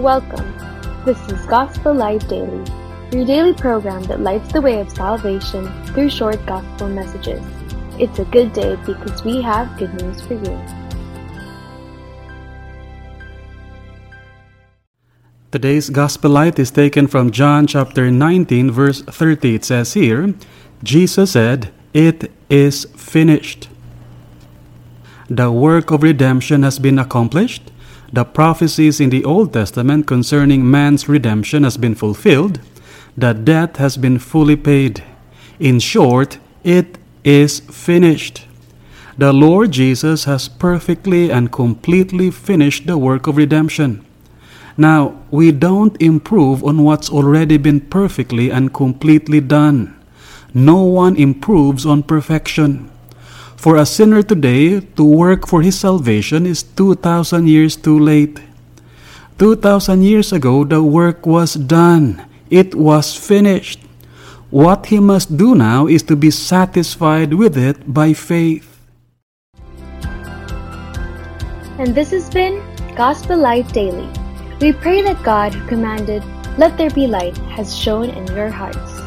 Welcome. This is Gospel Light Daily, your daily program that lights the way of salvation through short gospel messages. It's a good day because we have good news for you. Today's Gospel Light is taken from John chapter 19, verse 30. It says here, Jesus said, It is finished. The work of redemption has been accomplished. The prophecies in the Old Testament concerning man's redemption has been fulfilled. The debt has been fully paid. In short, it is finished. The Lord Jesus has perfectly and completely finished the work of redemption. Now, we don't improve on what's already been perfectly and completely done. No one improves on perfection. For a sinner today to work for his salvation is 2,000 years too late. 2,000 years ago, the work was done, it was finished. What he must do now is to be satisfied with it by faith. And this has been Gospel Light Daily. We pray that God, who commanded, Let there be light, has shone in your hearts.